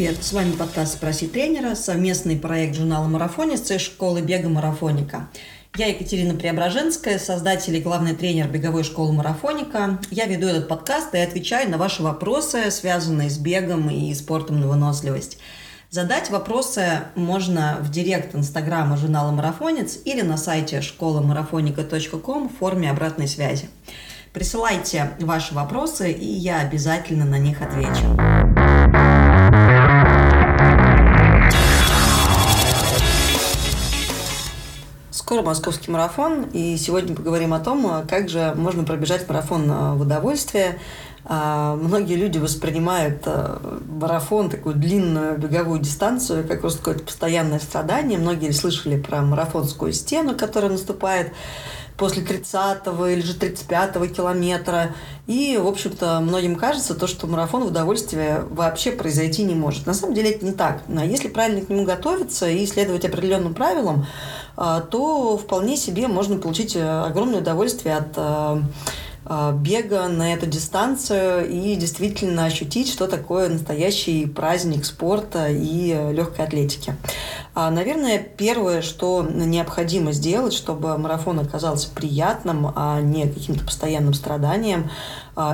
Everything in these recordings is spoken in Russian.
Привет, с вами подкаст «Спроси тренера», совместный проект журнала «Марафонец» и школы бега «Марафоника». Я Екатерина Преображенская, создатель и главный тренер беговой школы «Марафоника». Я веду этот подкаст и отвечаю на ваши вопросы, связанные с бегом и спортом на выносливость. Задать вопросы можно в директ инстаграма журнала «Марафонец» или на сайте школамарафоника.ком в форме обратной связи. Присылайте ваши вопросы, и я обязательно на них отвечу. Скоро московский марафон, и сегодня поговорим о том, как же можно пробежать марафон в удовольствие. А, многие люди воспринимают а, марафон, такую длинную беговую дистанцию, как просто какое-то постоянное страдание. Многие слышали про марафонскую стену, которая наступает после 30-го или же 35-го километра. И, в общем-то, многим кажется то, что марафон в удовольствие вообще произойти не может. На самом деле это не так. Но если правильно к нему готовиться и следовать определенным правилам, а, то вполне себе можно получить э, огромное удовольствие от э, а, бега на эту дистанцию и действительно ощутить, что такое настоящий праздник спорта и э, легкой атлетики. А, наверное, первое, что необходимо сделать, чтобы марафон оказался приятным, а не каким-то постоянным страданием,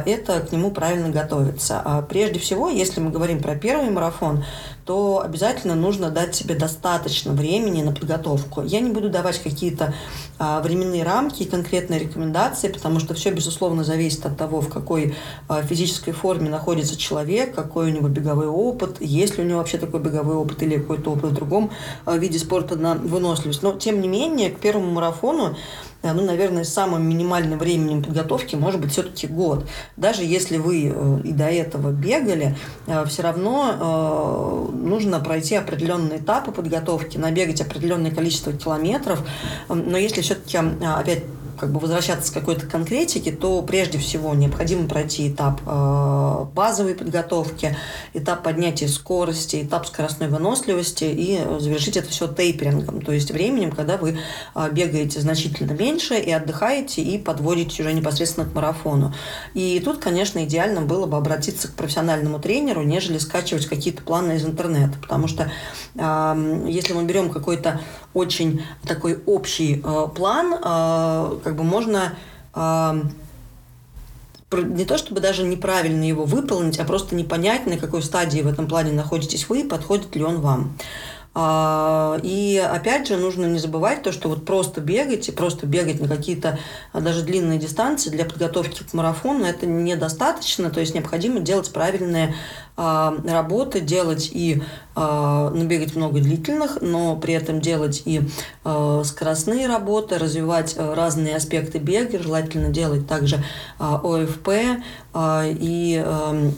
это к нему правильно готовиться. Прежде всего, если мы говорим про первый марафон, то обязательно нужно дать себе достаточно времени на подготовку. Я не буду давать какие-то а, временные рамки и конкретные рекомендации, потому что все, безусловно, зависит от того, в какой а, физической форме находится человек, какой у него беговой опыт, есть ли у него вообще такой беговой опыт или какой-то опыт в другом а, виде спорта на выносливость. Но, тем не менее, к первому марафону ну, наверное, самым минимальным временем подготовки может быть все-таки год. Даже если вы э, и до этого бегали, э, все равно нужно пройти определенные этапы подготовки, набегать определенное количество километров. Но если все-таки, опять как бы возвращаться к какой-то конкретике, то прежде всего необходимо пройти этап э, базовой подготовки, этап поднятия скорости, этап скоростной выносливости и завершить это все тейперингом, то есть временем, когда вы э, бегаете значительно меньше и отдыхаете и подводите уже непосредственно к марафону. И тут, конечно, идеально было бы обратиться к профессиональному тренеру, нежели скачивать какие-то планы из интернета, потому что э, если мы берем какой-то очень такой общий э, план, э, как бы можно э, не то чтобы даже неправильно его выполнить, а просто не понять, на какой стадии в этом плане находитесь вы, подходит ли он вам. А, и опять же нужно не забывать то, что вот просто бегать и просто бегать на какие-то а, даже длинные дистанции для подготовки к марафону это недостаточно, то есть необходимо делать правильные а, работы, делать и набегать много длительных, но при этом делать и скоростные работы, развивать разные аспекты бега, желательно делать также ОФП и а,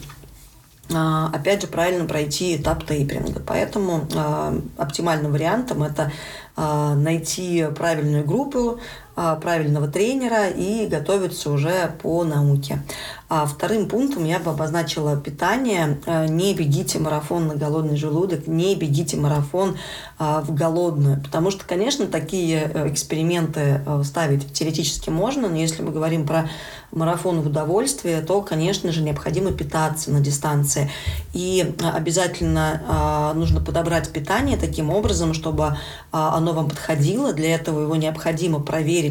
опять же, правильно пройти этап тейпринга. Поэтому э, оптимальным вариантом это э, найти правильную группу, правильного тренера и готовиться уже по науке. А вторым пунктом я бы обозначила питание. Не бегите марафон на голодный желудок, не бегите марафон в голодную. Потому что, конечно, такие э, эксперименты ставить теоретически можно, но если мы говорим про марафон в удовольствие, то, конечно же, необходимо питаться на дистанции. И а, обязательно а, нужно подобрать питание таким образом, чтобы а, оно вам подходило. Для этого его необходимо проверить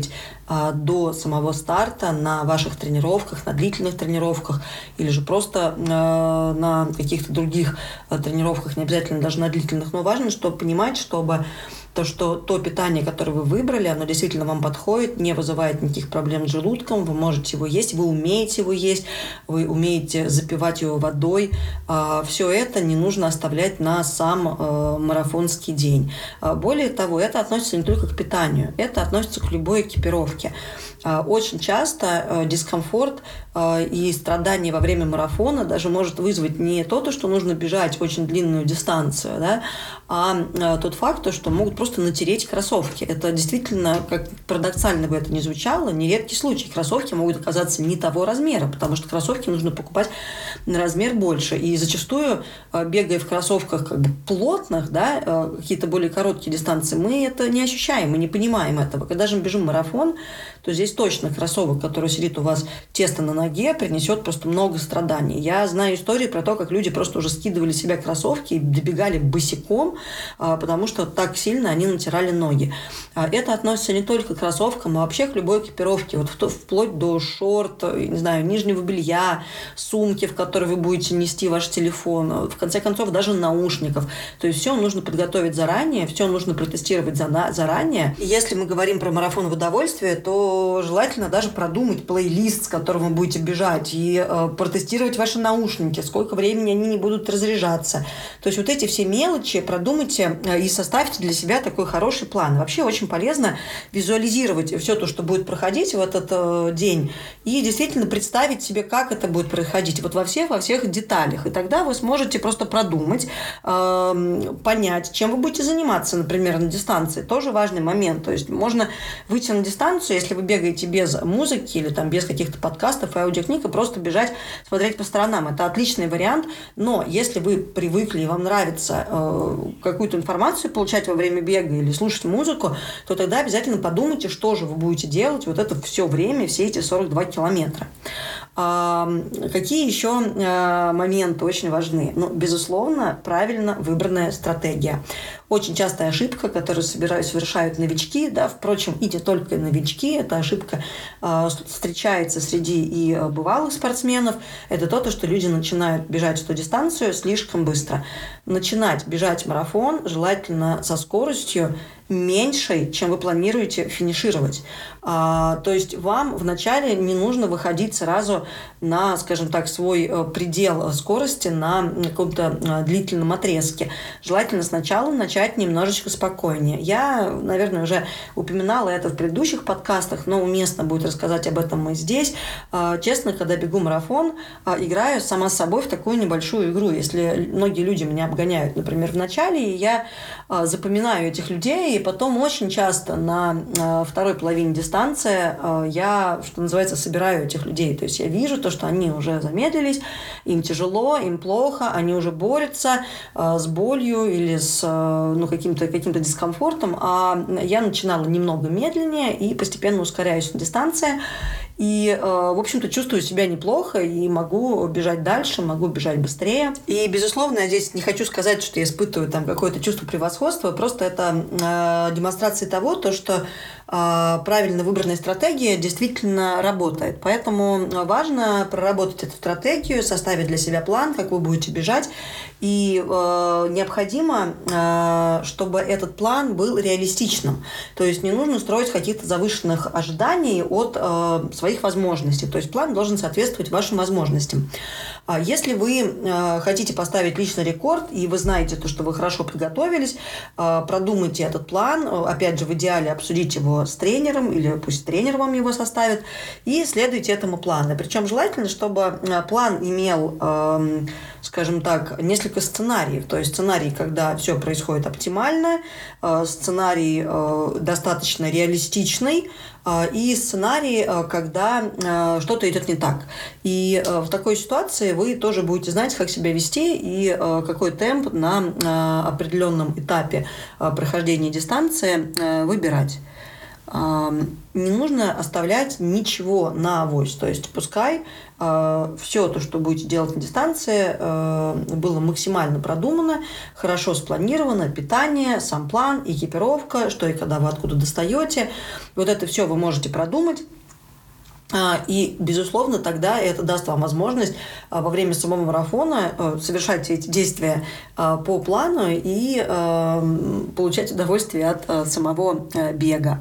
до самого старта на ваших тренировках, на длительных тренировках или же просто на каких-то других тренировках, не обязательно даже на длительных, но важно, чтобы понимать, чтобы то, что то питание, которое вы выбрали, оно действительно вам подходит, не вызывает никаких проблем с желудком, вы можете его есть, вы умеете его есть, вы умеете запивать его водой. А, Все это не нужно оставлять на сам э, марафонский день. А, более того, это относится не только к питанию, это относится к любой экипировке. А, очень часто э, дискомфорт и страдания во время марафона даже может вызвать не то, что нужно бежать очень длинную дистанцию, да, а тот факт, что могут просто натереть кроссовки. Это действительно, как парадоксально бы это ни звучало, нередкий случай. Кроссовки могут оказаться не того размера, потому что кроссовки нужно покупать на размер больше. И зачастую, э, бегая в кроссовках как бы плотных, да, какие-то более короткие дистанции, мы это не ощущаем, мы не понимаем этого. Когда же мы бежим марафон, то здесь точно кроссовок, который сидит у вас тесто на ноге, принесет просто много страданий. Я знаю истории про то, как люди просто уже скидывали себя кроссовки и добегали босиком, а, потому что так сильно они натирали ноги. А это относится не только к кроссовкам, а вообще к любой экипировке, вот вплоть до шорт, не знаю, нижнего белья, сумки, в которой вы будете нести ваш телефон, в конце концов даже наушников. То есть все нужно подготовить заранее, все нужно протестировать заранее. Если мы говорим про марафон в удовольствие, то желательно даже продумать плейлист, с которым вы будете бежать, и э, протестировать ваши наушники, сколько времени они не будут разряжаться. То есть вот эти все мелочи продумайте э, и составьте для себя такой хороший план. Вообще очень полезно визуализировать все то, что будет проходить в этот э, день, и действительно представить себе, как это будет происходить вот во всех, во всех деталях. И тогда вы сможете просто продумать, э, понять, чем вы будете заниматься, например, на дистанции. Тоже важный момент. То есть можно выйти на дистанцию, если вы бегаете без музыки или там без каких-то подкастов и аудиокниг, и просто бежать, смотреть по сторонам. Это отличный вариант. Но если вы привыкли и вам нравится э, какую-то информацию получать во время бега или слушать музыку, то тогда обязательно подумайте, что же вы будете делать вот это все время, все эти 42 километра. Какие еще э, моменты очень важны? Ну, безусловно, правильно выбранная стратегия. Очень частая ошибка, которую совершают новички, да, впрочем, и не только новички, эта ошибка э, встречается среди и э, бывалых спортсменов, это то, что люди начинают бежать эту дистанцию слишком быстро. Начинать бежать марафон желательно со скоростью меньшей, чем вы планируете финишировать. А, то есть вам вначале не нужно выходить сразу на, скажем так, свой э, предел скорости на каком-то э, длительном отрезке. Желательно сначала начать немножечко спокойнее. Я, наверное, уже упоминала это в предыдущих подкастах, но уместно будет рассказать об этом и здесь. А, честно, когда бегу марафон, а, играю сама с собой в такую небольшую игру. Если многие люди меня обгоняют, например, в начале, и я запоминаю этих людей, и потом очень часто на второй половине дистанции э, я, что называется, собираю этих людей. То есть я вижу то, что они уже замедлились, им тяжело, им плохо, они уже борются э, с болью или с э, ну, каким-то каким дискомфортом, а я начинала немного медленнее и постепенно ускоряюсь на дистанции. И, э, в общем-то, чувствую себя неплохо и могу бежать дальше, могу бежать быстрее. И, безусловно, я здесь не хочу сказать, что я испытываю там какое-то чувство превосходства, просто это э, демонстрация того, то, что правильно выбранная стратегия действительно работает. Поэтому важно проработать эту стратегию, составить для себя план, как вы будете бежать. И э, необходимо, э, чтобы этот план был реалистичным. То есть не нужно строить каких-то завышенных ожиданий от э, своих возможностей. То есть план должен соответствовать вашим возможностям. А если вы э, хотите поставить личный рекорд, и вы знаете то, что вы хорошо подготовились, э, продумайте этот план, опять же, в идеале обсудить его с тренером, или пусть тренер вам его составит, и следуйте этому плану. Причем желательно, чтобы э, план имел эм, скажем так, несколько сценариев. То есть сценарий, когда все происходит оптимально, сценарий достаточно реалистичный, и сценарий, когда что-то идет не так. И в такой ситуации вы тоже будете знать, как себя вести и э, какой темп на э, определенном этапе э, прохождения дистанции выбирать не нужно оставлять ничего на авось. То есть пускай э, все то, что будете делать на дистанции, э, было максимально продумано, хорошо спланировано, питание, сам план, экипировка, что и когда вы откуда достаете. Вот это все вы можете продумать и, безусловно, тогда это даст вам возможность а, во время самого марафона э, совершать эти действия а, по плану и получать удовольствие от э, самого э, бега.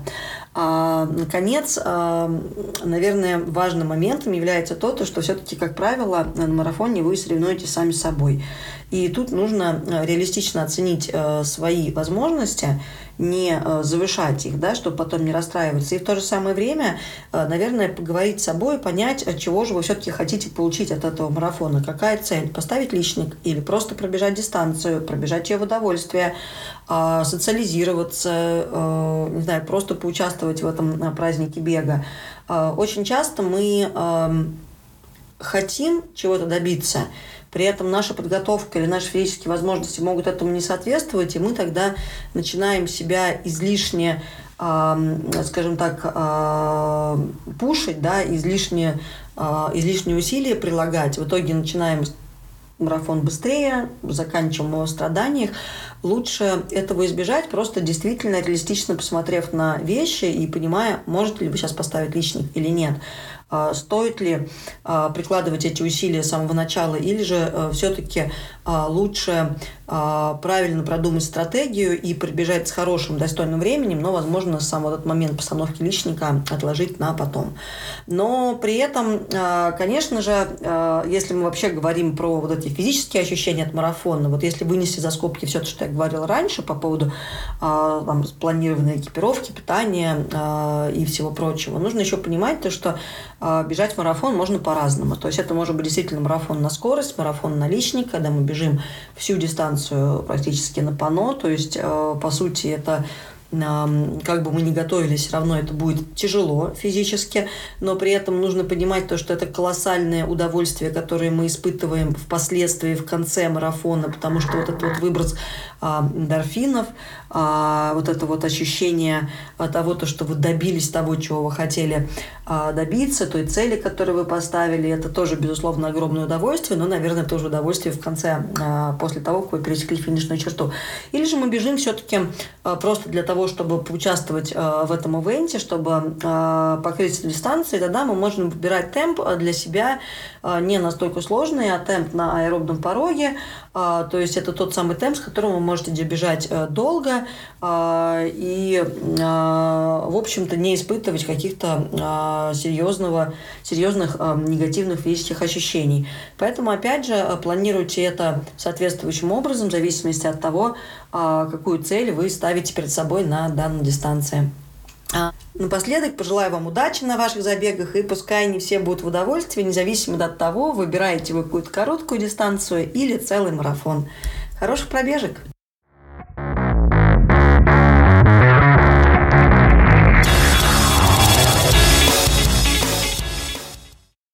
Наконец, наверное, важным моментом является то, что все-таки, как правило, на марафоне вы соревнуетесь сами с собой. И тут нужно реалистично оценить свои возможности не завышать их, да, чтобы потом не расстраиваться. И в то же самое время, наверное, поговорить с собой, понять, чего же вы все-таки хотите получить от этого марафона. Какая цель? Поставить личник или просто пробежать дистанцию, пробежать ее в удовольствие, социализироваться, не знаю, просто поучаствовать в этом празднике бега. Очень часто мы хотим чего-то добиться, при этом наша подготовка или наши физические возможности могут этому не соответствовать, и мы тогда начинаем себя излишне скажем так, пушить, да, излишние, излишние усилия прилагать. В итоге начинаем марафон быстрее, заканчиваем его в страданиях. Лучше этого избежать, просто действительно реалистично посмотрев на вещи и понимая, может ли вы сейчас поставить личник или нет. А, стоит ли а, прикладывать эти усилия с самого начала, или же э, все-таки а, лучше правильно продумать стратегию и прибежать с хорошим, достойным временем, но, возможно, сам вот этот момент постановки личника отложить на потом. Но при этом, конечно же, если мы вообще говорим про вот эти физические ощущения от марафона, вот если вынести за скобки все то, что я говорила раньше по поводу там, планированной экипировки, питания и всего прочего, нужно еще понимать то, что а, бежать марафон можно по-разному. То есть это может быть действительно марафон на скорость, марафон на личник, когда мы бежим всю дистанцию практически на пано. То есть, э, по сути, это как бы мы ни готовились, все равно это будет тяжело физически, но при этом нужно понимать то, что это колоссальное удовольствие, которое мы испытываем впоследствии в конце марафона, потому что вот этот вот выброс эндорфинов, а, вот это вот ощущение того, то, что вы добились того, чего вы хотели а, добиться, той цели, которую вы поставили, это тоже, безусловно, огромное удовольствие, но, наверное, тоже удовольствие в конце, а, после того, как вы пересекли финишную черту. Или же мы бежим все-таки а, просто для того, чтобы поучаствовать в этом ивенте, чтобы покрыть дистанцию, тогда мы можем выбирать темп для себя не настолько сложный, а темп на аэробном пороге. То есть это тот самый темп, с которым вы можете бежать долго и, в общем-то, не испытывать каких-то серьезного, серьезных негативных физических ощущений. Поэтому, опять же, планируйте это соответствующим образом, в зависимости от того, какую цель вы ставите перед собой на данной дистанции. Напоследок пожелаю вам удачи на ваших забегах, и пускай не все будут в удовольствии, независимо от того, выбираете вы какую-то короткую дистанцию или целый марафон. Хороших пробежек!